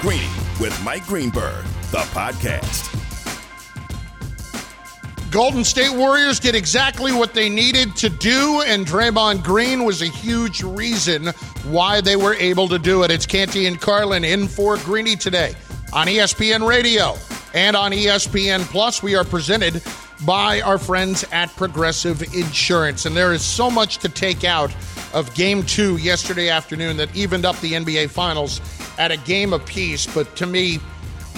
Greeny with Mike Greenberg, the podcast. Golden State Warriors did exactly what they needed to do, and Draymond Green was a huge reason why they were able to do it. It's Canty and Carlin in for Greeny today on ESPN Radio and on ESPN Plus. We are presented by our friends at Progressive Insurance, and there is so much to take out of Game Two yesterday afternoon that evened up the NBA Finals at a game apiece. But to me,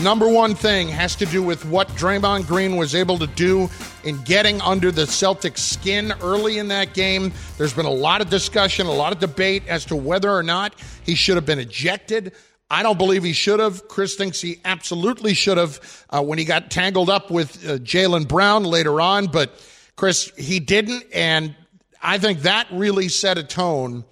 number one thing has to do with what Draymond Green was able to do in getting under the Celtics' skin early in that game. There's been a lot of discussion, a lot of debate as to whether or not he should have been ejected. I don't believe he should have. Chris thinks he absolutely should have uh, when he got tangled up with uh, Jaylen Brown later on. But Chris, he didn't. And I think that really set a tone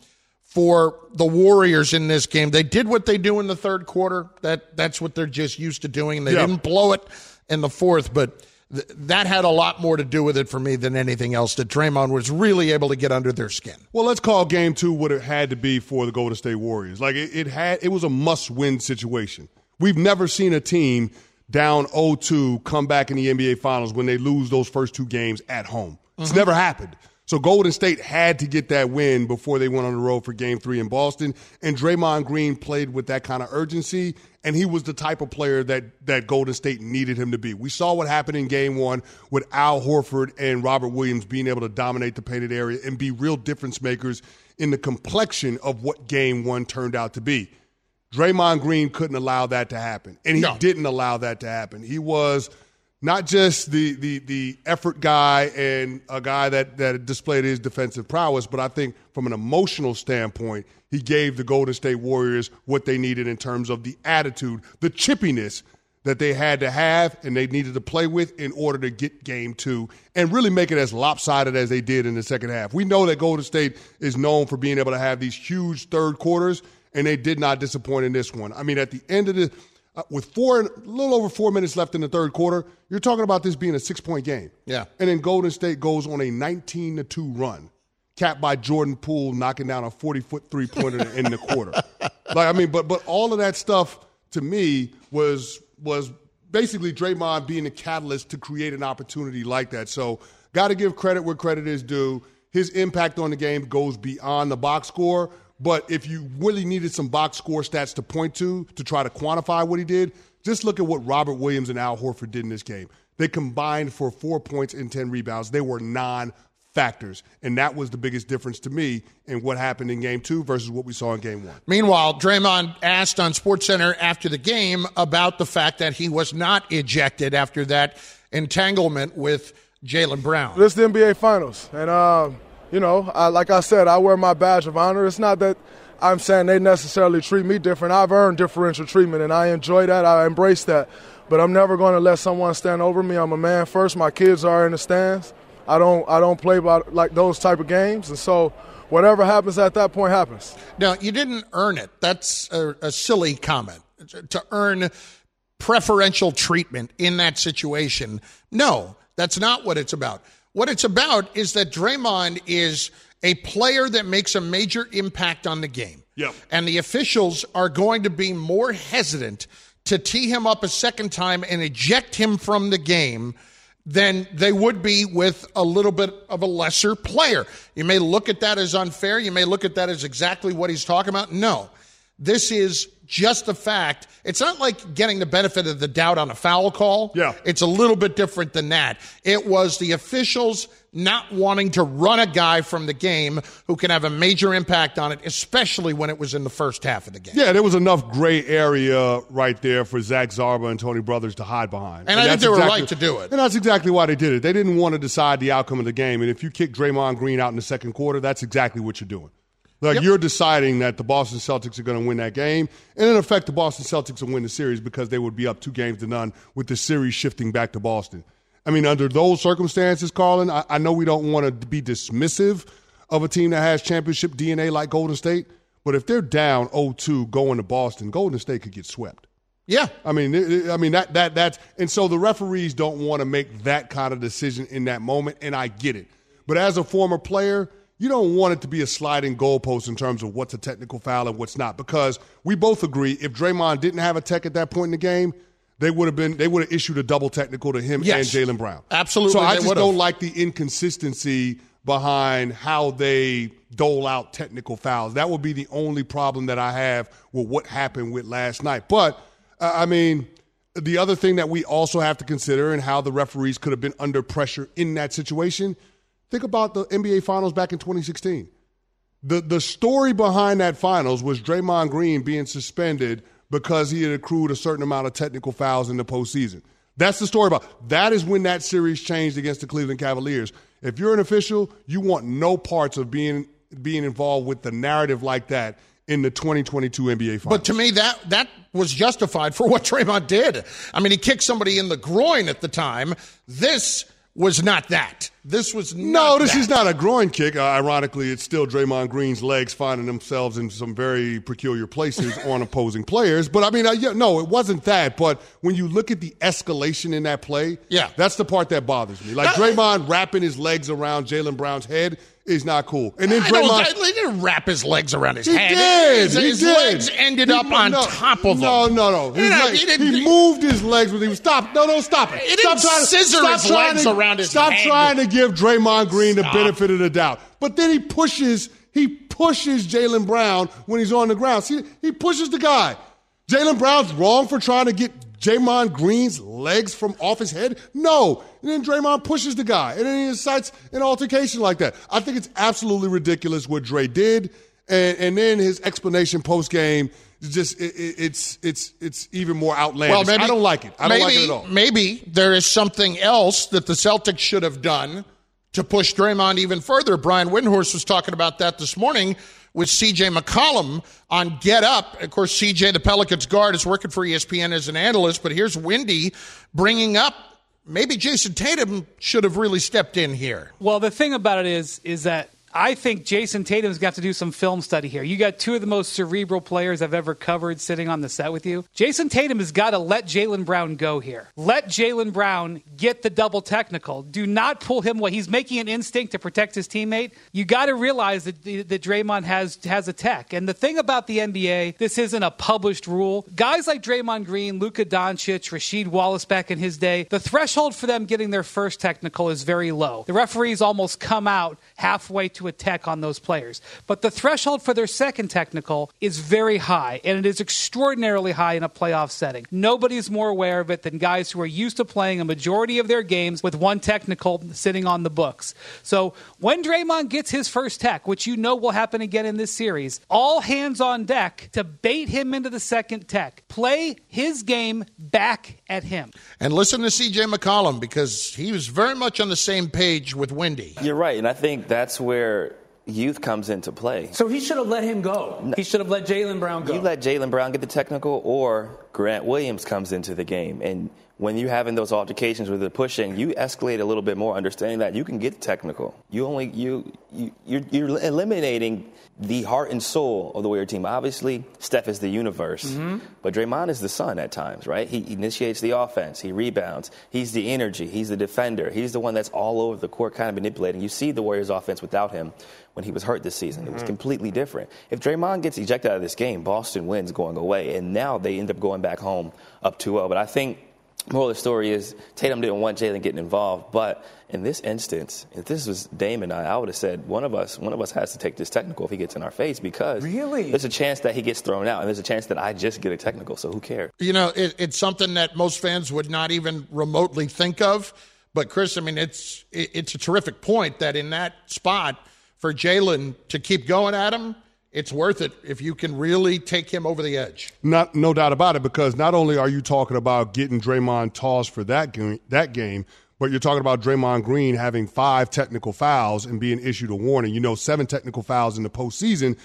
for the Warriors in this game. They did what they do in the third quarter. That that's what they're just used to doing. They didn't blow it in the fourth, but th- that had a lot more to do with it for me than anything else. That Draymond was really able to get under their skin. Well, let's call game two what it had to be for the Golden State Warriors. Like it, it had, it was a must-win situation. We've never seen a team down 0-2 come back in the NBA Finals when they lose those first two games at home. It's mm-hmm. never happened. So Golden State had to get that win before they went on the road for game three in Boston. And Draymond Green played with that kind of urgency, and he was the type of player that, that Golden State needed him to be. We saw what happened in game one with Al Horford and Robert Williams being able to dominate the painted area and be real difference makers in the complexion of what game one turned out to be. Draymond Green couldn't allow that to happen, and he No. didn't allow that to happen. He was not just the the the effort guy and a guy that that displayed his defensive prowess, but I think from an emotional standpoint, he gave the Golden State Warriors what they needed in terms of the attitude, the chippiness that they had to have and they needed to play with in order to get game two and really make it as lopsided as they did in the second half. We know that Golden State is known for being able to have these huge third quarters, and they did not disappoint in this one. I mean, at the end of the uh, with four, a little over four minutes left in the third quarter, you're talking about this being a six point game. Yeah. And then Golden State goes on a 19 to 2 run, capped by Jordan Poole knocking down a 40 foot three pointer in the quarter. Like, I mean, but but all of that stuff to me was was basically Draymond being the catalyst to create an opportunity like that. So, got to give credit where credit is due. His impact on the game goes beyond the box score. But if you really needed some box score stats to point to to try to quantify what he did, just look at what Robert Williams and Al Horford did in this game. They combined for four points and 10 rebounds. They were non factors. And that was the biggest difference to me in what happened in game two versus what we saw in game one. Meanwhile, Draymond asked on SportsCenter after the game about the fact that he was not ejected after that entanglement with Jaylen Brown. This is the NBA Finals, and uh, you know, I, like I said, I wear my badge of honor. It's not that I'm saying they necessarily treat me different. I've earned differential treatment, and I enjoy that. I embrace that. But I'm never going to let someone stand over me. I'm a man first. My kids are in the stands. I don't I don't play by like those type of games, and so whatever happens at that point happens. Now, you didn't earn it. That's a, a silly comment. To earn preferential treatment in that situation. No, that's not what it's about. What it's about is that Draymond is a player that makes a major impact on the game. Yep. And the officials are going to be more hesitant to tee him up a second time and eject him from the game than they would be with a little bit of a lesser player. You may look at that as unfair. You may look at that as exactly what he's talking about. No, this is just the fact. It's not like getting the benefit of the doubt on a foul call. Yeah. It's a little bit different than that. It was the officials not wanting to run a guy from the game who can have a major impact on it, especially when it was in the first half of the game. Yeah, there was enough gray area right there for Zach Zarba and Tony Brothers to hide behind. And I think that's they were right to do it. And that's exactly why they did it. They didn't want to decide the outcome of the game. And if you kick Draymond Green out in the second quarter, that's exactly what you're doing. Like Yep. you're deciding that the Boston Celtics are going to win that game, and in effect, the Boston Celtics will win the series because they would be up two games to none with the series shifting back to Boston. I mean, under those circumstances, Carlin, I, I know we don't want to be dismissive of a team that has championship DNA like Golden State, but if they're down 0-2 going to Boston, Golden State could get swept. Yeah. I mean, I mean that that that's and so the referees don't want to make that kind of decision in that moment, and I get it. But as a former player, you don't want it to be a sliding goalpost in terms of what's a technical foul and what's not, because we both agree if Draymond didn't have a tech at that point in the game, they would have been they would have issued a double technical to him Yes. and Jaylen Brown. Absolutely, So I just would've. don't like the inconsistency behind how they dole out technical fouls. That would be the only problem that I have with what happened with last night. But uh, I mean, the other thing that we also have to consider and how the referees could have been under pressure in that situation. Think about the NBA Finals back in 2016. The the story behind that finals was Draymond Green being suspended because he had accrued a certain amount of technical fouls in the postseason. That's the story about. That is when that series changed against the Cleveland Cavaliers. If you're an official, you want no parts of being being involved with the narrative like that in the 2022 NBA Finals. But to me, that that was justified for what Draymond did. I mean, he kicked somebody in the groin at the time. This was not that. This was No, this that. is not a groin kick. Uh, ironically, it's still Draymond Green's legs finding themselves in some very peculiar places on opposing players. But I mean, uh, yeah, no, it wasn't that. But when you look at the escalation in that play, Yeah. that's the part that bothers me. Like Draymond wrapping his legs around Jaylen Brown's head is not cool. And then I Draymond. he didn't wrap his legs around his He head. did. His, he his did. legs ended He- up on no, top of him. No, no, no. His You leg- he didn't- he moved his legs when he was stop. No, no, stop it. He didn't stop trying to, scissor stop his legs to, around his Stop head. trying to give Draymond Green Stop. the benefit of the doubt. But then he pushes. He pushes Jaylen Brown when he's on the ground. See, he pushes the guy. Jaylen Brown's wrong for trying to get Draymond Green's legs from off his head? No. And then Draymond pushes the guy, and then he incites an altercation like that. I think it's absolutely ridiculous what Dre did, and, and then his explanation post game. Just it, it, it's it's it's even more outlandish. Well, maybe I don't like it. I maybe, don't like it at all. Maybe there is something else that the Celtics should have done to push Draymond even further. Brian Windhorst was talking about that this morning with CJ McCollum on Get Up. Of course, CJ, the Pelicans guard, is working for ESPN as an analyst, but here's Windy bringing up maybe Jayson Tatum should have really stepped in here. Well, the thing about it is, is that I think Jayson Tatum's got to do some film study here. You got two of the most cerebral players I've ever covered sitting on the set with you. Jayson Tatum has got to let Jaylen Brown go here. Let Jaylen Brown get the double technical. Do not pull him away. He's making an instinct to protect his teammate. You got to realize that, that Draymond has has a tech. And the thing about the NBA, this isn't a published rule. Guys like Draymond Green, Luka Doncic, Rasheed Wallace back in his day, the threshold for them getting their first technical is very low. The referees almost come out halfway to a tech on those players. But the threshold for their second technical is very high, and it is extraordinarily high in a playoff setting. Nobody's more aware of it than guys who are used to playing a majority of their games with one technical sitting on the books. So when Draymond gets his first tech, which you know will happen again in this series, all hands on deck to bait him into the second tech. Play his game back at him. And listen to CJ McCollum because he was very much on the same page with Windy. You're right, and I think that's where youth comes into play. So he should have let him go. He should have let Jaylen Brown go. You let Jaylen Brown get the technical, or Grant Williams comes into the game. And when you're having those altercations where they're pushing, you escalate a little bit more, understanding that you can get technical. You only you, you you're, you're eliminating the heart and soul of the Warrior team. Obviously, Steph is the universe, mm-hmm. but Draymond is the sun at times, right? He initiates the offense, he rebounds, he's the energy, he's the defender, he's the one that's all over the court, kind of manipulating. You see the Warriors' offense without him when he was hurt this season. It was mm-hmm. completely different. If Draymond gets ejected out of this game, Boston wins going away, and now they end up going back home up 2-0. But I think moral of the story is Tatum didn't want Jaylen getting involved, but in this instance, if this was Dame and I, I would have said one of us, one of us has to take this technical if he gets in our face because Really? there's a chance that he gets thrown out, and there's a chance that I just get a technical. So who cares? You know, it, it's something that most fans would not even remotely think of. But Chris, I mean, it's it, it's a terrific point that in that spot for Jaylen to keep going at him, it's worth it if you can really take him over the edge. Not, no doubt about it, because not only are you talking about getting Draymond tossed for that game, that game, but you're talking about Draymond Green having five technical fouls and being issued a warning. You know, seven technical fouls in the postseason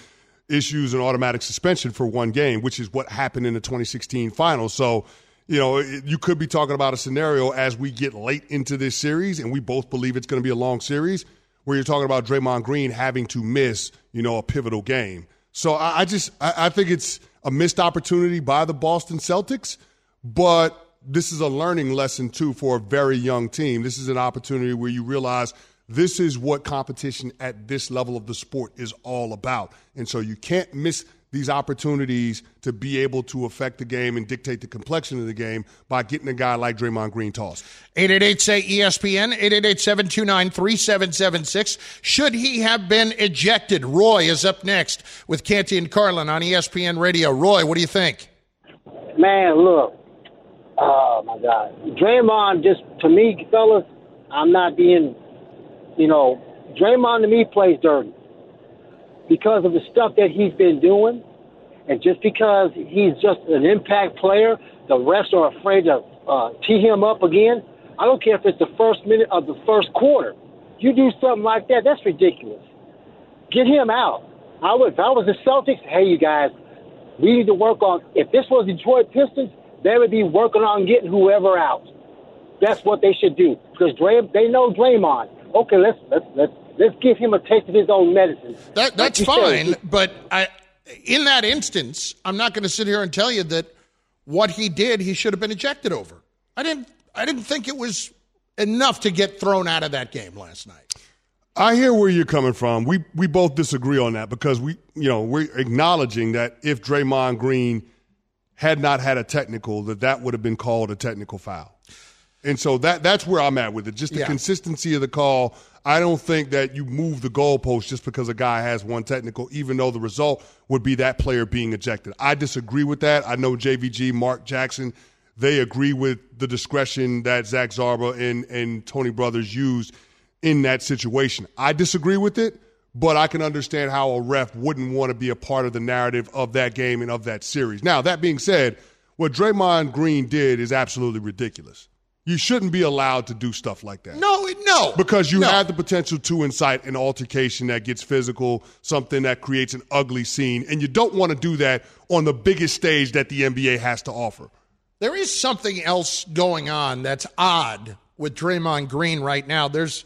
issues an automatic suspension for one game, which is what happened in the 2016 finals. So, you know, you could be talking about a scenario as we get late into this series, and we both believe it's going to be a long series, where you're talking about Draymond Green having to miss, you know, a pivotal game. So I, I just I, I think it's a missed opportunity by the Boston Celtics, but this is a learning lesson too for a very young team. This is an opportunity where you realize this is what competition at this level of the sport is all about. And so you can't miss these opportunities to be able to affect the game and dictate the complexion of the game by getting a guy like Draymond Green tossed. 888 say ESPN, 888 729 3776. Should he have been ejected? Roy is up next with Canty and Carlin on ESPN Radio. Roy, what do you think? Man, look. Oh, my God. Draymond, just to me, fellas, I'm not being you know, Draymond to me plays dirty because of the stuff that he's been doing, and just because he's just an impact player, the refs are afraid to uh, tee him up again. I don't care if it's the first minute of the first quarter. You do something like that, that's ridiculous. Get him out. I would, if I was the Celtics, hey, you guys, we need to work on. If this was Detroit Pistons, they would be working on getting whoever out. That's what they should do because Dray, they know Draymond okay, let's let's let's let's give him a taste of his own medicine. That, that's like fine, said, but I, in that instance, I'm not going to sit here and tell you that what he did he should have been ejected over. I didn't I didn't think it was enough to get thrown out of that game last night. I hear where you're coming from. We we both disagree on that because we you know we're acknowledging that if Draymond Green had not had a technical, that that would have been called a technical foul. And so that that's where I'm at with it. Just the yeah. consistency of the call. I don't think that you move the goalpost just because a guy has one technical, even though the result would be that player being ejected. I disagree with that. I know JVG, Mark Jackson, they agree with the discretion that Zach Zarba and, and Tony Brothers used in that situation. I disagree with it, but I can understand how a ref wouldn't want to be a part of the narrative of that game and of that series. Now, that being said, what Draymond Green did is absolutely ridiculous. You shouldn't be allowed to do stuff like that. No, no. Because you no. have the potential to incite an altercation that gets physical, something that creates an ugly scene, and you don't want to do that on the biggest stage that the NBA has to offer. There is something else going on that's odd with Draymond Green right now. There's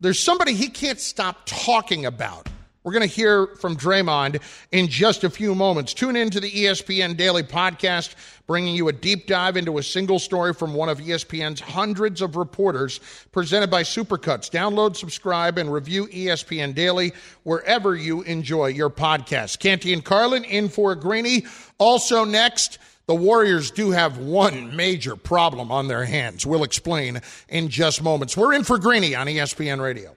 there's somebody he can't stop talking about. We're going to hear from Draymond in just a few moments. Tune in to the ESPN Daily Podcast, bringing you a deep dive into a single story from one of ESPN's hundreds of reporters, presented by Supercuts. Download, subscribe, and review ESPN Daily wherever you enjoy your podcast. Canty and Carlin in for Greeny. Also next. The Warriors do have one major problem on their hands. We'll explain in just moments. We're in for Greeny on ESPN Radio.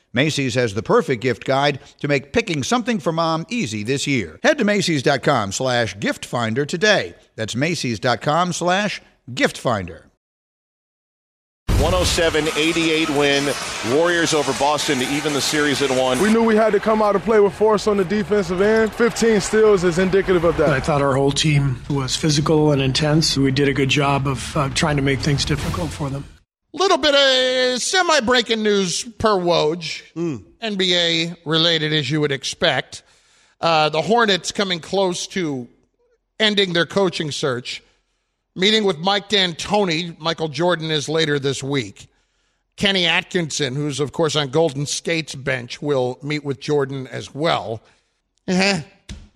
Macy's has the perfect gift guide to make picking something for mom easy this year. Head to Macy's.com slash gift finder today. That's Macy's.com slash gift finder. 107 88 win. Warriors over Boston to even the series at one. We knew we had to come out and play with force on the defensive end. 15 steals is indicative of that. I thought our whole team was physical and intense. We did a good job of uh, trying to make things difficult for them. Little bit of semi breaking news per Woj, mm. NBA related as you would expect. Uh, the Hornets coming close to ending their coaching search. meeting with Mike D'Antoni. Michael Jordan is later this week. Kenny Atkinson, who's of course on Golden State's bench, will meet with Jordan as well. Eh.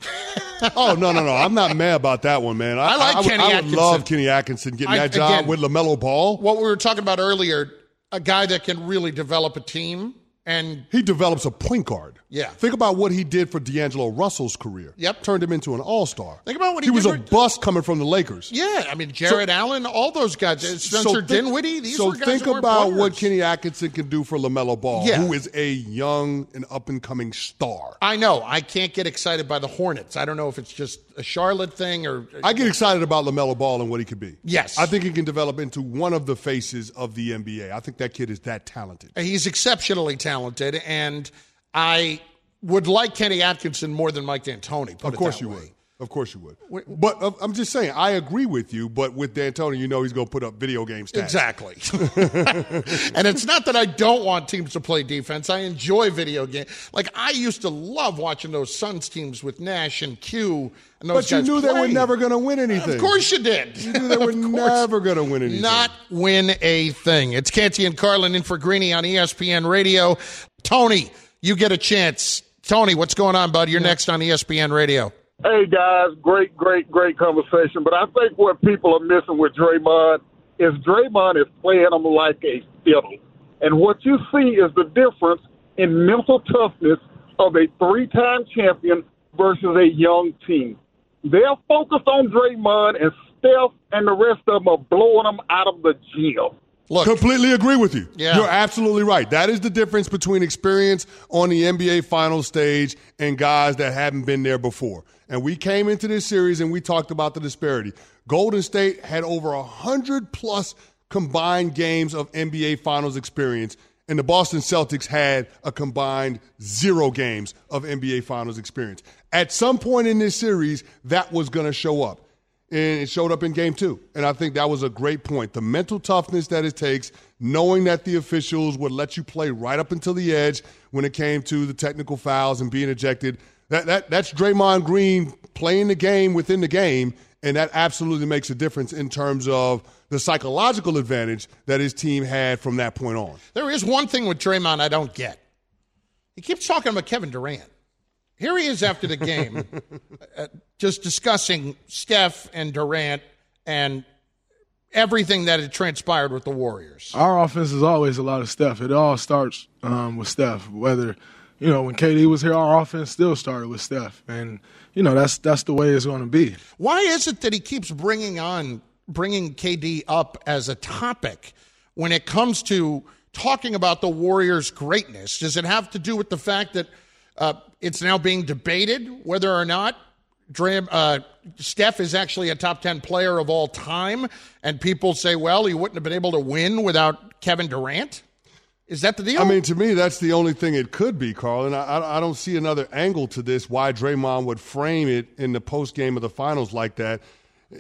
oh no no no! I'm not mad about that one, man. I like I, would- Kenny I would Atkinson. love Kenny Atkinson getting I- that job again- with Lamelo Ball. What we were talking about earlier, a guy that can really develop a team and He develops a point guard. Yeah. Think about what he did for D'Angelo Russell's career. Yep. Turned him into an all star. Think about what he did. he was a bust coming from the Lakers. yeah, I mean Jarrett Allen, all those guys, uh, Spencer think- Dinwiddie. These so were guys So think about what. Kenny Atkinson can do for Lamelo Ball, Yeah. who is a young and up and coming star. I know. I can't get excited by the Hornets. I don't know if it's just a Charlotte thing or I get excited about Lamelo Ball and what he could be. Yes. I think he can develop into one of the faces of the NBA. I think that kid is that talented. He's exceptionally talented, and I would like Kenny Atkinson more than Mike D'Antoni. Of course you way. would. Of course you would. But uh, I'm just saying, I agree with you. But with D'Antoni, you know he's going to put up video game stats. Exactly. and it's not that I don't want teams to play defense. I enjoy video games. Like I used to love watching those Suns teams with Nash and Q. And those But you knew they were never going to win anything. Of course you did. You knew they were never going to win anything. Not win a thing. It's Canty and Carlin in for Greeny on ESPN Radio. Tony, you get a chance. Tony, what's going on, bud? You're next on ESPN Radio. Hey guys, great, great, great conversation. But I think what people are missing with Draymond is Draymond is playing him like a fiddle. And what you see is the difference in mental toughness of a three time champion versus a young team. They're focused on Draymond and Steph and the rest of them are blowing them out of the gym. Look, Completely agree with you. Yeah. You're absolutely right. That is the difference between experience on the NBA final stage and guys that haven't been there before. And we came into this series and we talked about the disparity. Golden State had over 100 plus combined games of NBA finals experience, and the Boston Celtics had a combined zero games of NBA finals experience. At some point in this series, that was going to show up and it showed up in game two. And I think that was a great point. The mental toughness that it takes, knowing that the officials would let you play right up until the edge when it came to the technical fouls and being ejected. That, that that's Draymond Green playing the game within the game, and that absolutely makes a difference in terms of the psychological advantage that his team had from that point on. There is one thing with Draymond I don't get. He keeps talking about Kevin Durant. Here he is after the game, uh, just discussing Steph and Durant and everything that had transpired with the Warriors. Our offense is always a lot of Steph. It all starts um, with Steph. Whether you know when KD was here, our offense still started with Steph, and you know that's that's the way it's going to be. Why is it that he keeps bringing on bringing KD up as a topic when it comes to talking about the Warriors' greatness? Does it have to do with the fact that uh, it's now being debated whether or not Dram, uh, Steph is actually a top 10 player of all time, and people say, well, he wouldn't have been able to win without Kevin Durant? Is that the deal? I mean, to me, that's the only thing it could be, Carl. And I, I- don't see another angle to this why Draymond would frame it in the post game of the finals like that.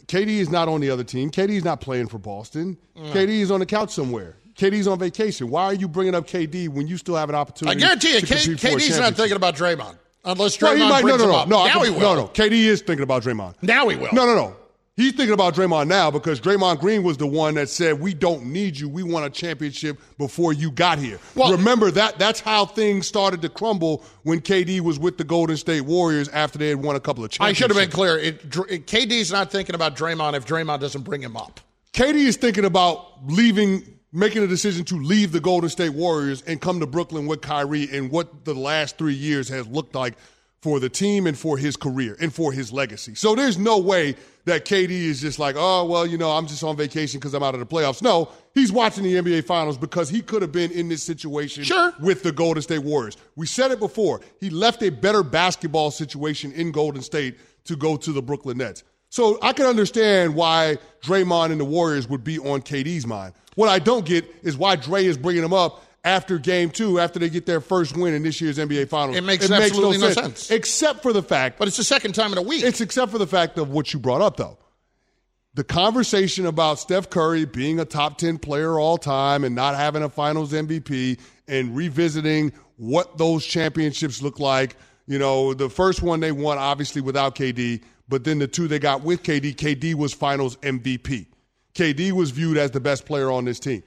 KD is not on the other team. KD is not playing for Boston. Mm. KD is on the couch somewhere. KD's on vacation. Why are you bringing up KD when you still have an opportunity? I guarantee you, K- compete for a KD's not thinking about Draymond. Unless Well, Draymond he might, no, brings no, him no, up. no. Now he will. No, no. KD is thinking about Draymond. Now he will. No, no, no. He's thinking about Draymond now because Draymond Green was the one that said, "We don't need you. We won a championship before you got here." Well- Remember that that's how things started to crumble when KD was with the Golden State Warriors after they had won a couple of championships. I should have been clear. It, it- KD's not thinking about Draymond if Draymond doesn't bring him up. KD is thinking about leaving, making a decision to leave the Golden State Warriors and come to Brooklyn with Kyrie and what the last three years has looked like for the team and for his career and for his legacy. So there's no way that KD is just like, oh, well, you know, I'm just on vacation because I'm out of the playoffs. No, he's watching the NBA Finals because he could have been in this situation Sure. with the Golden State Warriors. We said it before. He left a better basketball situation in Golden State to go to the Brooklyn Nets. So I can understand why Draymond and the Warriors would be on KD's mind. What I don't get is why Dre is bringing them up after game two, after they get their first win in this year's NBA Finals. It makes absolutely no sense. Except for the fact, But it's the second time in a week. it's except for the fact of what you brought up, though. The conversation about Steph Curry being a top 10 player all time and not having a finals MVP and revisiting what those championships look like. You know, the first one they won, obviously, without KD, but then the two they got with KD, KD was finals MVP. KD was viewed as the best player on this team.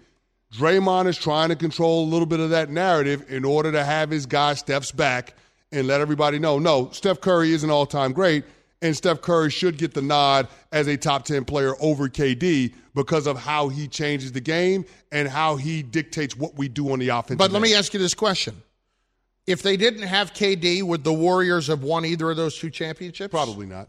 Draymond is trying to control a little bit of that narrative in order to have his guy Steph's back and let everybody know no, Steph Curry is an all time great, and Steph Curry should get the nod as a top 10 player over KD because of how he changes the game and how he dictates what we do on the offense. But let me ask you this question. If they didn't have KD, would the Warriors have won either of those two championships? Probably not.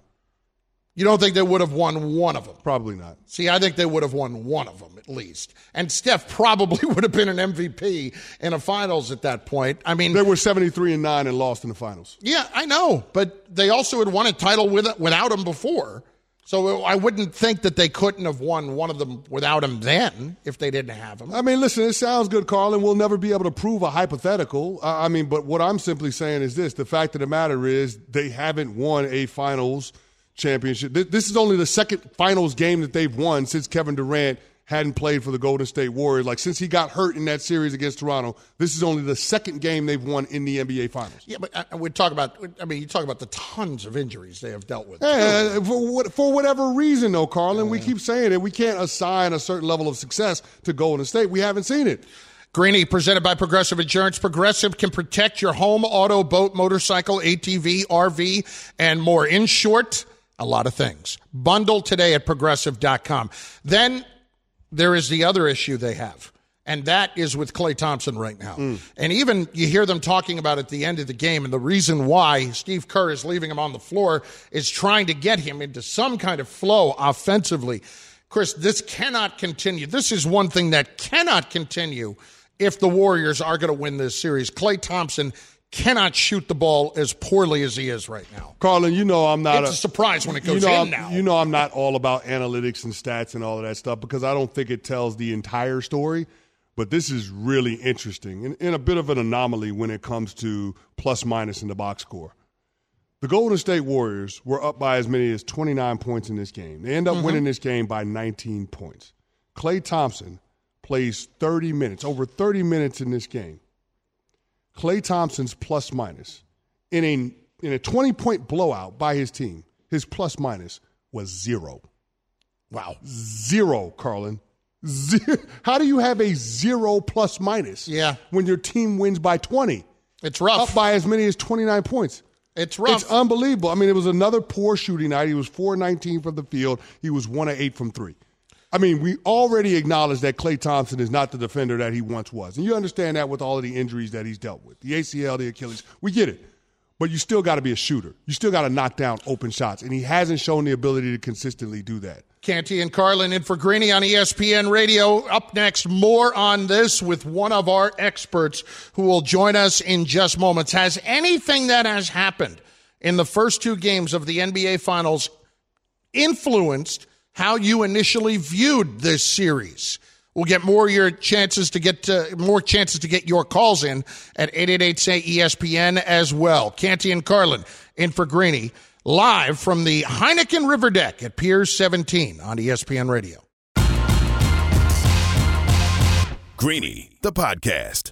You don't think they would have won one of them? Probably not. See, I think they would have won one of them at least. And Steph probably would have been an MVP in a finals at that point. I mean, they were 73 and 9 and lost in the finals. Yeah, I know, but they also had won a title with, without him before. So uh, I wouldn't think that they couldn't have won one of them without him then if they didn't have him. I mean, listen, it sounds good, Carl, and we'll never be able to prove a hypothetical. I mean, but what I'm simply saying is this the fact of the matter is they haven't won a finals – championship. This is only the second finals game that they've won since Kevin Durant hadn't played for the Golden State Warriors. Like since he got hurt in that series against Toronto, this is only the second game they've won in the NBA Finals. Yeah, but uh, we talk about. I mean, you talk about the tons of injuries they have dealt with. Yeah, for, what, for whatever reason, though, Carlin, yeah. we keep saying it. We can't assign a certain level of success to Golden State. We haven't seen it. Greeny, presented by Progressive Insurance. Progressive can protect your home, auto, boat, motorcycle, ATV, RV, and more. In short a lot of things. Bundle today at progressive.com. Then there is the other issue they have, and that is with Klay Thompson right now. Mm. And even you hear them talking about at the end of the game, and the reason why Steve Kerr is leaving him on the floor is trying to get him into some kind of flow offensively. Chris, this cannot continue. This is one thing that cannot continue if the Warriors are going to win this series. Klay Thompson cannot shoot the ball as poorly as he is right now. Carlin, you know I'm not it's a, a surprise when it goes you know, in I'm, now. You know I'm not all about analytics and stats and all of that stuff because I don't think it tells the entire story. But this is really interesting and, and a bit of an anomaly when it comes to plus minus in the box score. The Golden State Warriors were up by as many as 29 points in this game. They end up mm-hmm. winning this game by 19 points. Klay Thompson plays 30 minutes, over 30 minutes in this game. Klay Thompson's plus minus in a in a 20 point blowout by his team, his plus minus was zero. Wow. Zero, Carlin. Zero. How do you have a zero plus minus yeah. when your team wins by 20? It's rough. Up by as many as 29 points. It's rough. It's unbelievable. I mean, it was another poor shooting night. He was 4 19 from the field, he was 1 of 8 from 3. I mean, we already acknowledge that Klay Thompson is not the defender that he once was. And you understand that with all of the injuries that he's dealt with the ACL, the Achilles. We get it. But you still got to be a shooter. You still got to knock down open shots. And he hasn't shown the ability to consistently do that. Canty and Carlin in for Greeny on ESPN Radio. Up next, more on this with one of our experts who will join us in just moments. Has anything that has happened in the first two games of the NBA Finals influenced how you initially viewed this series. We'll get more your chances to get to, more chances to get your calls in at 888 say ESPN as well. Canty and Carlin in for Greeny live from the Heineken River Deck at Piers 17 on ESPN Radio. Greeny, the podcast.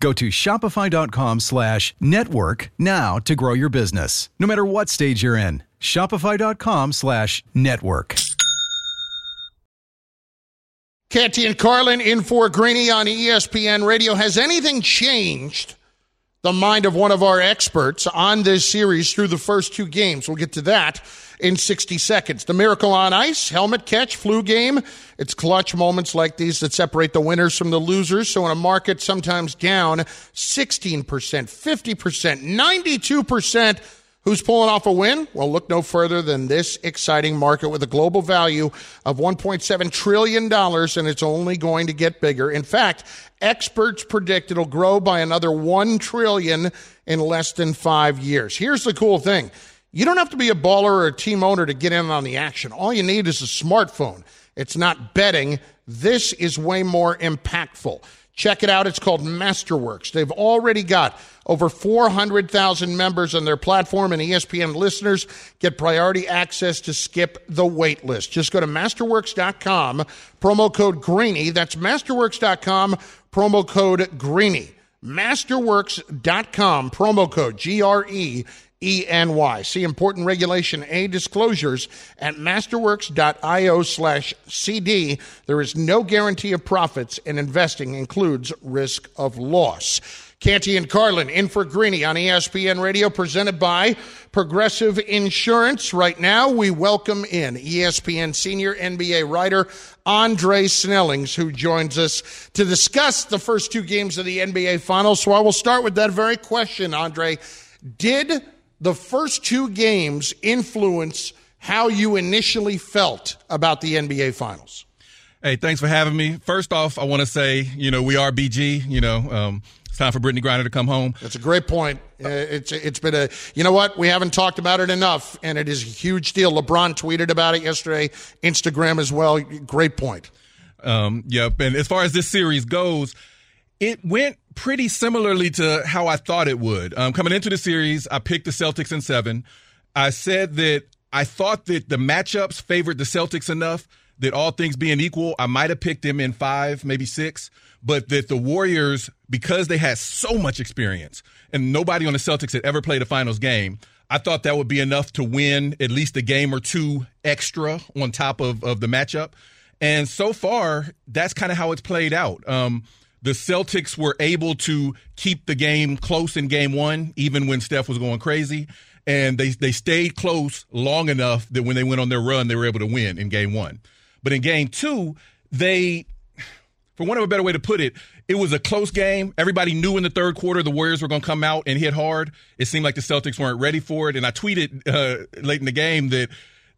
Go to shopify.com slash network now to grow your business. No matter what stage you're in, shopify.com slash network. Canty and Carlin in for Greeny on ESPN Radio. Has anything changed the mind of one of our experts on this series through the first two games. We'll get to that in 60 seconds. The Miracle on Ice, helmet catch, flu game. It's clutch moments like these that separate the winners from the losers. So in a market sometimes down 16%, 50%, 92%, Who's pulling off a win? Well, look no further than this exciting market with a global value of $1.7 trillion, and it's only going to get bigger. In fact, experts predict it'll grow by another 1 trillion in less than five years. Here's the cool thing. You don't have to be a baller or a team owner to get in on the action. All you need is a smartphone. It's not betting. This is way more impactful. Check it out. It's called Masterworks. They've already got over 400,000 members on their platform, and ESPN listeners get priority access to skip the wait list. Just go to masterworks.com, promo code Greeny. That's masterworks.com, promo code Greeny. Masterworks.com, promo code G R E E-N-Y. See important Regulation A disclosures at masterworks.io slash CD. There is no guarantee of profits and investing includes risk of loss. Canty and Carlin in for Greeny on ESPN Radio presented by Progressive Insurance. Right now, we welcome in ESPN senior NBA writer Andre Snellings, who joins us to discuss the first two games of the NBA Finals. So I will start with that very question, Andre. Did the first two games influence how you initially felt about the NBA Finals? Hey, thanks for having me. First off, I want to say, you know, we are BG. You know, um, it's time for Brittney Griner to come home. That's a great point. Uh, it's it's been a you know what we haven't talked about it enough, and it is a huge deal. LeBron tweeted about it yesterday, Instagram as well. Great point. Um, yep. And as far as this series goes, it went pretty similarly to how I thought it would. Um, coming into the series, I picked the Celtics in seven. I said that I thought that the matchups favored the Celtics enough that all things being equal, I might have picked them in five, maybe six, but that the Warriors, because they had so much experience and nobody on the Celtics had ever played a finals game, I thought that would be enough to win at least a game or two extra on top of, of the matchup. And so far, that's kind of how it's played out. Um, the Celtics were able to keep the game close in game one, even when Steph was going crazy. And they, they stayed close long enough that when they went on their run, they were able to win in game one. But in game two, they, for one of a better way to put it, it was a close game. Everybody knew in the third quarter the Warriors were going to come out and hit hard. It seemed like the Celtics weren't ready for it. And I tweeted uh, late in the game that,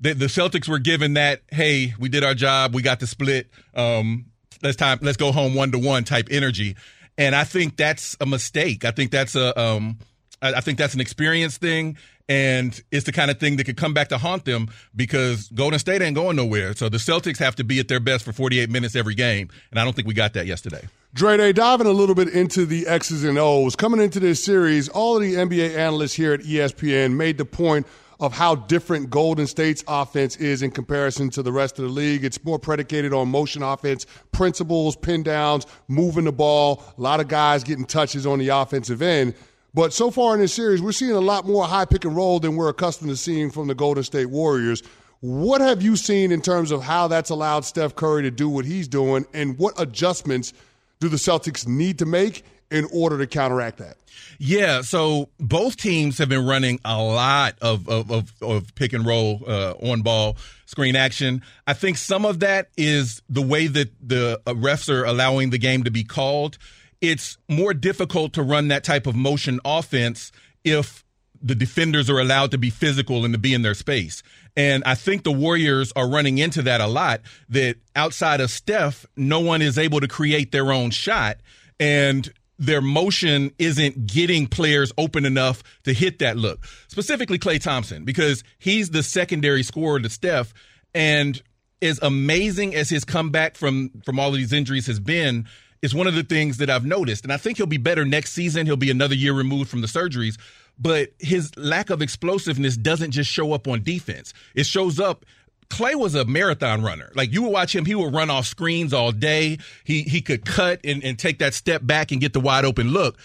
that the Celtics were given that, hey, we did our job, we got the split. Um, let's time let's go home one to one type energy. And I think that's a mistake. I think that's a um I think that's an experience thing and it's the kind of thing that could come back to haunt them because Golden State ain't going nowhere. So the Celtics have to be at their best for 48 minutes every game, and I don't think we got that yesterday. Dre Day, diving a little bit into the X's and O's. Coming into this series, all of the NBA analysts here at ESPN made the point of how different Golden State's offense is in comparison to the rest of the league. It's more predicated on motion offense, principles, pin downs, moving the ball, a lot of guys getting touches on the offensive end. But so far in this series, we're seeing a lot more high pick and roll than we're accustomed to seeing from the Golden State Warriors. What have you seen in terms of how that's allowed Steph Curry to do what he's doing, and what adjustments do the Celtics need to make in order to counteract that? Yeah, so both teams have been running a lot of of, of, of pick and roll uh, on ball screen action. I think some of that is the way that the uh, refs are allowing the game to be called. It's more difficult to run that type of motion offense if the defenders are allowed to be physical and to be in their space. And I think the Warriors are running into that a lot that outside of Steph, no one is able to create their own shot. And their motion isn't getting players open enough to hit that look. Specifically, Klay Thompson, because he's the secondary scorer to Steph. And as amazing as his comeback from from all of these injuries has been, is one of the things that I've noticed. And I think he'll be better next season. He'll be another year removed from the surgeries. But his lack of explosiveness doesn't just show up on defense. It shows up Klay was a marathon runner. Like you would watch him, he would run off screens all day. He he could cut and, and take that step back and get the wide open look.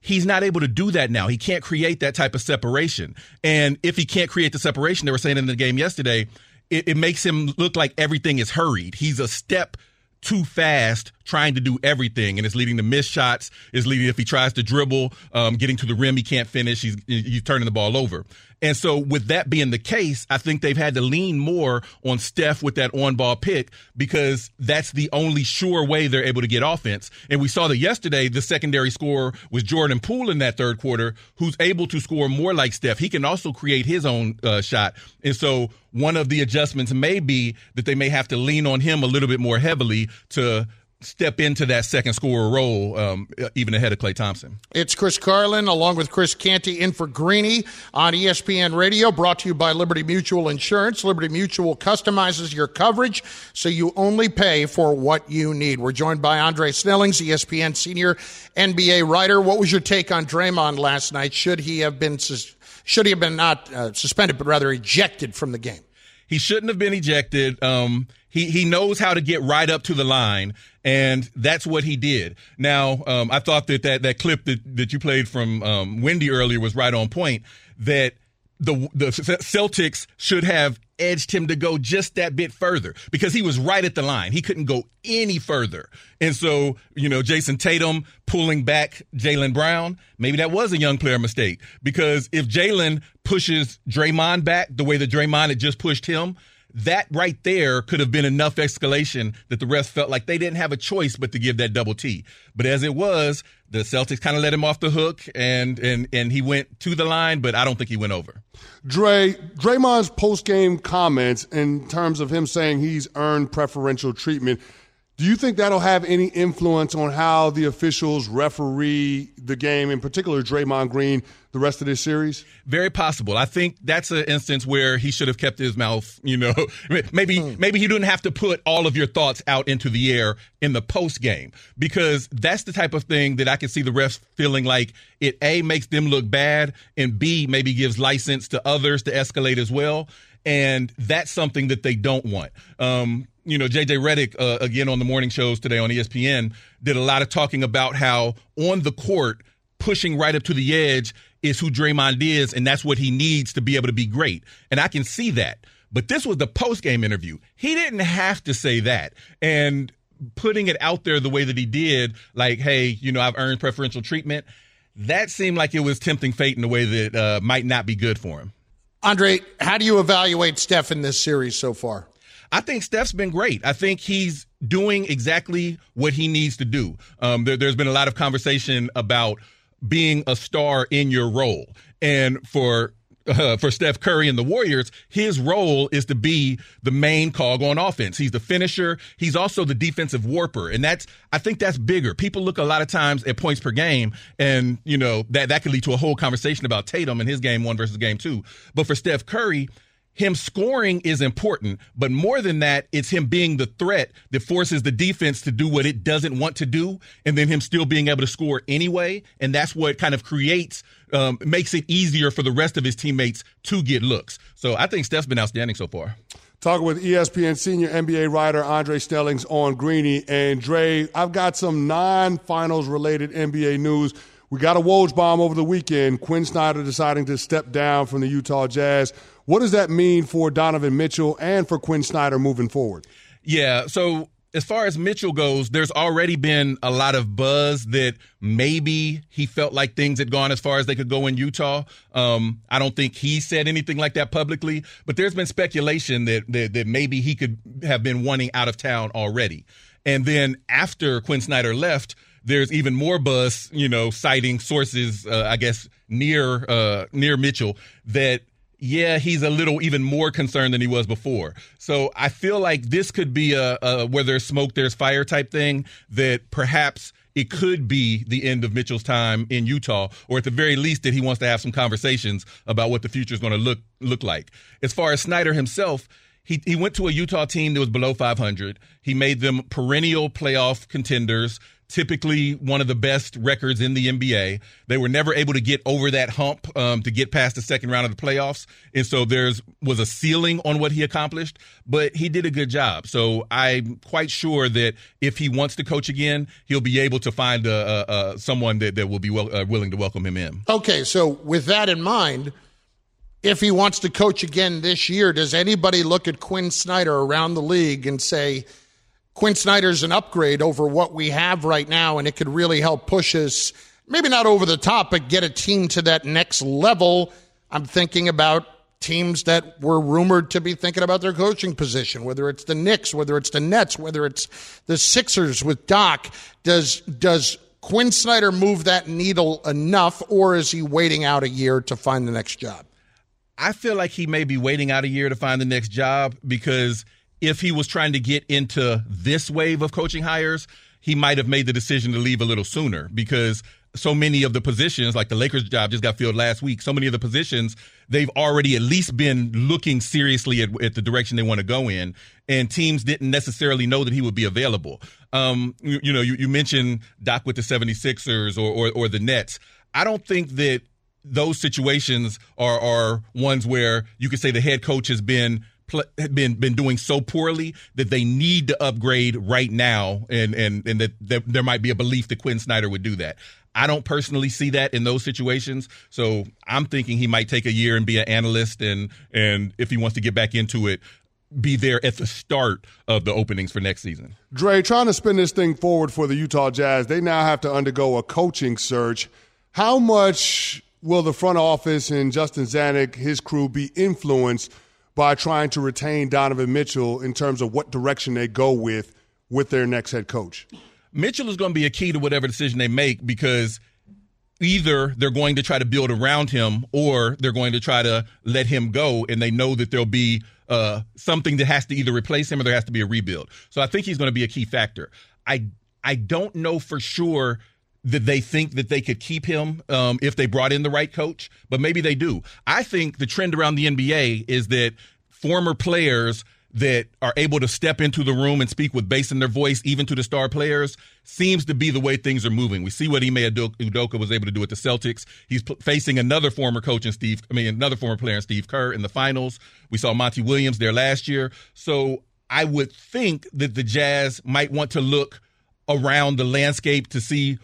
He's not able to do that now. He can't create that type of separation. And if he can't create the separation, they were saying in the game yesterday, it, it makes him look like everything is hurried. He's a step too fast trying to do everything, and it's leading to missed shots. Is leading if he tries to dribble, um, getting to the rim, he can't finish. He's he's turning the ball over. And so, with that being the case, I think they've had to lean more on Steph with that on ball pick because that's the only sure way they're able to get offense. And we saw that yesterday, the secondary scorer was Jordan Poole in that third quarter, who's able to score more like Steph. He can also create his own uh, shot. And so, one of the adjustments may be that they may have to lean on him a little bit more heavily to step into that second scorer role, um, even ahead of Klay Thompson. It's Chris Carlin along with Chris Canty in for Greeny on ESPN Radio, brought to you by Liberty Mutual Insurance. Liberty Mutual customizes your coverage so you only pay for what you need. We're joined by Andre Snellings, ESPN senior NBA writer. What was your take on Draymond last night? Should he have been should he have been not uh, suspended, but rather ejected from the game? He shouldn't have been ejected. Um, he he knows how to get right up to the line, and that's what he did. Now, um, I thought that, that that clip that, that you played from um, Windy earlier was right on point. That the the Celtics should have edged him to go just that bit further because he was right at the line. He couldn't go any further. And so, you know, Jayson Tatum pulling back Jaylen Brown, maybe that was a young player mistake because if Jaylen pushes Draymond back the way that Draymond had just pushed him, that right there could have been enough escalation that the refs felt like they didn't have a choice but to give that double T. But as it was, the Celtics kind of let him off the hook and and and he went to the line, but I don't think he went over. Dre Draymond's post game comments in terms of him saying he's earned preferential treatment do you think that'll have any influence on how the officials referee the game, in particular Draymond Green, the rest of this series? Very possible. I think that's an instance where he should have kept his mouth. You know, maybe hmm. maybe he didn't have to put all of your thoughts out into the air in the post game because that's the type of thing that I can see the refs feeling like it a makes them look bad and b maybe gives license to others to escalate as well and that's something that they don't want. Um, you know, JJ Redick, uh, again on the morning shows today on ESPN, did a lot of talking about how on the court, pushing right up to the edge is who Draymond is, and that's what he needs to be able to be great. And I can see that. But this was the post game interview. He didn't have to say that. And putting it out there the way that he did, like, hey, you know, I've earned preferential treatment, that seemed like it was tempting fate in a way that uh, might not be good for him. Andre, how do you evaluate Steph in this series so far? I think Steph's been great. I think he's doing exactly what he needs to do. Um, there, there's been a lot of conversation about being a star in your role. And for uh, for Steph Curry and the Warriors, his role is to be the main cog on offense. He's the finisher. He's also the defensive warper, and that's I think that's bigger. People look a lot of times at points per game, and you know that that could lead to a whole conversation about Tatum and his game one versus game two. But for Steph Curry, him scoring is important, but more than that, it's him being the threat that forces the defense to do what it doesn't want to do, and then him still being able to score anyway. And that's what kind of creates, um, makes it easier for the rest of his teammates to get looks. So I think Steph's been outstanding so far. Talking with ESPN senior NBA writer Andre Snellings on Greeny. And Dre, I've got some non finals related NBA news. We got a Woj bomb over the weekend. Quin Snyder deciding to step down from the Utah Jazz. What does that mean for Donovan Mitchell and for Quin Snyder moving forward? Yeah, so as far as Mitchell goes, there's already been a lot of buzz that maybe he felt like things had gone as far as they could go in Utah. Um, I don't think he said anything like that publicly, but there's been speculation that, that, that maybe he could have been wanting out of town already. And then after Quin Snyder left, there's even more buzz, you know, citing sources, uh, I guess near uh, near Mitchell that yeah, he's a little even more concerned than he was before. So I feel like this could be a, a where there's smoke, there's fire type thing that perhaps it could be the end of Mitchell's time in Utah, or at the very least that he wants to have some conversations about what the future is going to look look like. As far as Snyder himself, he, he went to a Utah team that was below 500. He made them perennial playoff contenders typically one of the best records in the NBA. They were never able to get over that hump um, to get past the second round of the playoffs, and so there's was a ceiling on what he accomplished. But he did a good job. So I'm quite sure that if he wants to coach again, he'll be able to find someone that, that will be uh, willing to welcome him in. Okay, so with that in mind. If he wants to coach again this year, does anybody look at Quin Snyder around the league and say, Quin Snyder's an upgrade over what we have right now, and it could really help push us, maybe not over the top, but get a team to that next level. I'm thinking about teams that were rumored to be thinking about their coaching position, whether it's the Knicks, whether it's the Nets, whether it's the Sixers with Doc. Does does Quin Snyder move that needle enough, or is he waiting out a year to find the next job? I feel like he may be waiting out a year to find the next job because if he was trying to get into this wave of coaching hires, he might have made the decision to leave a little sooner because so many of the positions, like the Lakers job just got filled last week, so many of the positions, they've already at least been looking seriously at, at the direction they want to go in. And teams didn't necessarily know that he would be available. Um, you, you, know, you, you, mentioned Doc with the 76ers or, or, or the Nets. I don't think that those situations are, are ones where you could say the head coach has been been been doing so poorly that they need to upgrade right now, and and and that, that there might be a belief that Quin Snyder would do that. I don't personally see that in those situations. So I'm thinking he might take a year and be an analyst and and if he wants to get back into it, be there at the start of the openings for next season. Dre, trying to spin this thing forward for the Utah Jazz, they now have to undergo a coaching search. How much will the front office and Justin Zanik, his crew, be influenced by trying to retain Donovan Mitchell in terms of what direction they go with with their next head coach? Mitchell is going to be a key to whatever decision they make because either they're going to try to build around him or they're going to try to let him go and they know that there'll be uh, something that has to either replace him or there has to be a rebuild. So I think he's going to be a key factor. I I don't know for sure that they think that they could keep him um, if they brought in the right coach, but maybe they do. I think the trend around the NBA is that former players – that are able to step into the room and speak with bass in their voice, even to the star players, seems to be the way things are moving. We see what Ime Udoka was able to do with the Celtics. He's p- facing another former coach and Steve, I mean, another former player in Steve Kerr in the finals. We saw Monty Williams there last year. So I would think that the Jazz might want to look around the landscape to see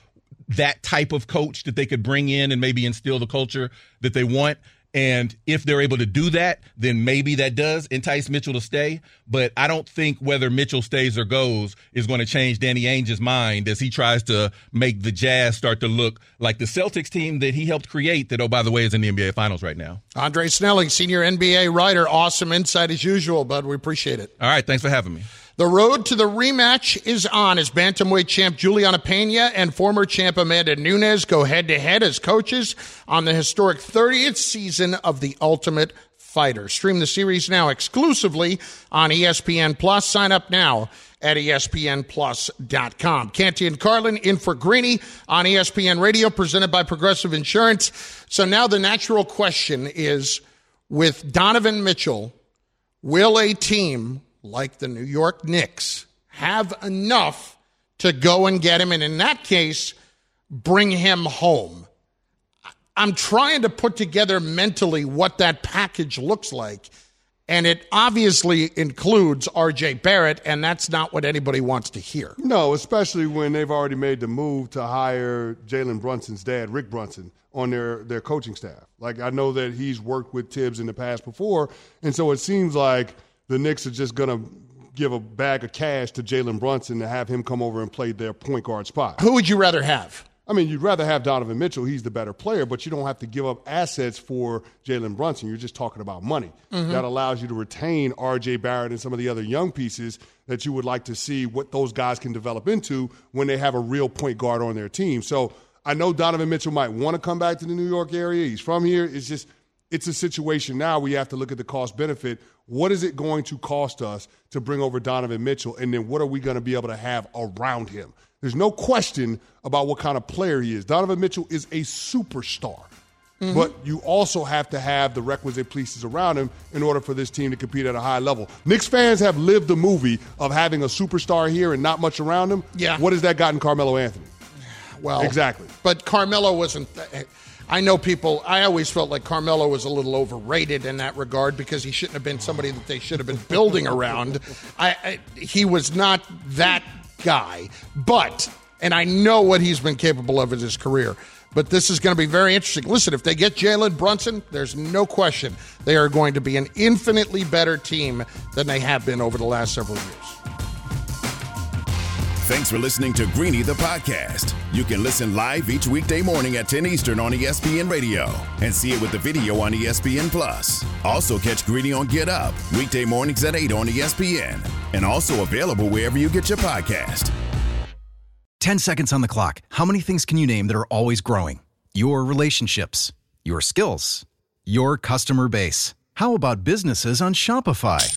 that type of coach that they could bring in and maybe instill the culture that they want. And if they're able to do that, then maybe that does entice Mitchell to stay. But I don't think whether Mitchell stays or goes is going to change Danny Ainge's mind as he tries to make the Jazz start to look like the Celtics team that he helped create, that, oh, by the way, is in the NBA Finals right now. Andre Snelling, senior NBA writer. Awesome insight as usual, bud. We appreciate it. All right. Thanks for having me. The road to the rematch is on as bantamweight champ Julianna Peña and former champ Amanda Nunes go head to head as coaches on the historic 30th season of The Ultimate Fighter. Stream the series now exclusively on ESPN Plus. Sign up now at espnplus.com. Canty and Carlin in for Greeny on ESPN Radio, presented by Progressive Insurance. So now the natural question is with Donovan Mitchell, will a team like the New York Knicks, have enough to go and get him, and in that case, bring him home. I'm trying to put together mentally what that package looks like. And it obviously includes RJ Barrett, and that's not what anybody wants to hear. No, especially when they've already made the move to hire Jalen Brunson's dad, Rick Brunson, on their, their coaching staff. Like, I know that he's worked with Thibs in the past before, and so it seems like – the Knicks are just going to give a bag of cash to Jalen Brunson to have him come over and play their point guard spot. Who would you rather have? I mean, you'd rather have Donovan Mitchell. He's the better player, but you don't have to give up assets for Jalen Brunson. You're just talking about money. Mm-hmm. That allows you to retain R.J. Barrett and some of the other young pieces that you would like to see what those guys can develop into when they have a real point guard on their team. So I know Donovan Mitchell might want to come back to the New York area. He's from here. It's just it's a situation now where you have to look at the cost benefit. What is it going to cost us to bring over Donovan Mitchell? And then what are we going to be able to have around him? There's no question about what kind of player he is. Donovan Mitchell is a superstar. Mm-hmm. But you also have to have the requisite pieces around him in order for this team to compete at a high level. Knicks fans have lived the movie of having a superstar here and not much around him. Yeah. What has that gotten Carmelo Anthony? Well, exactly. But Carmelo wasn't. I know people, I always felt like Carmelo was a little overrated in that regard because he shouldn't have been somebody that they should have been building around. I, I, he was not that guy, but, and I know what he's been capable of in his career. But this is going to be very interesting. Listen, if they get Jalen Brunson, there's no question they are going to be an infinitely better team than they have been over the last several years. Thanks for listening to Greeny the podcast. You can listen live each weekday morning at 10 Eastern on ESPN Radio and see it with the video on ESPN Plus. Also catch Greeny on Get Up weekday mornings at 8 on ESPN and also available wherever you get your podcast. 10 seconds on the clock. How many things can you name that are always growing? Your relationships, your skills, your customer base. How about businesses on Shopify?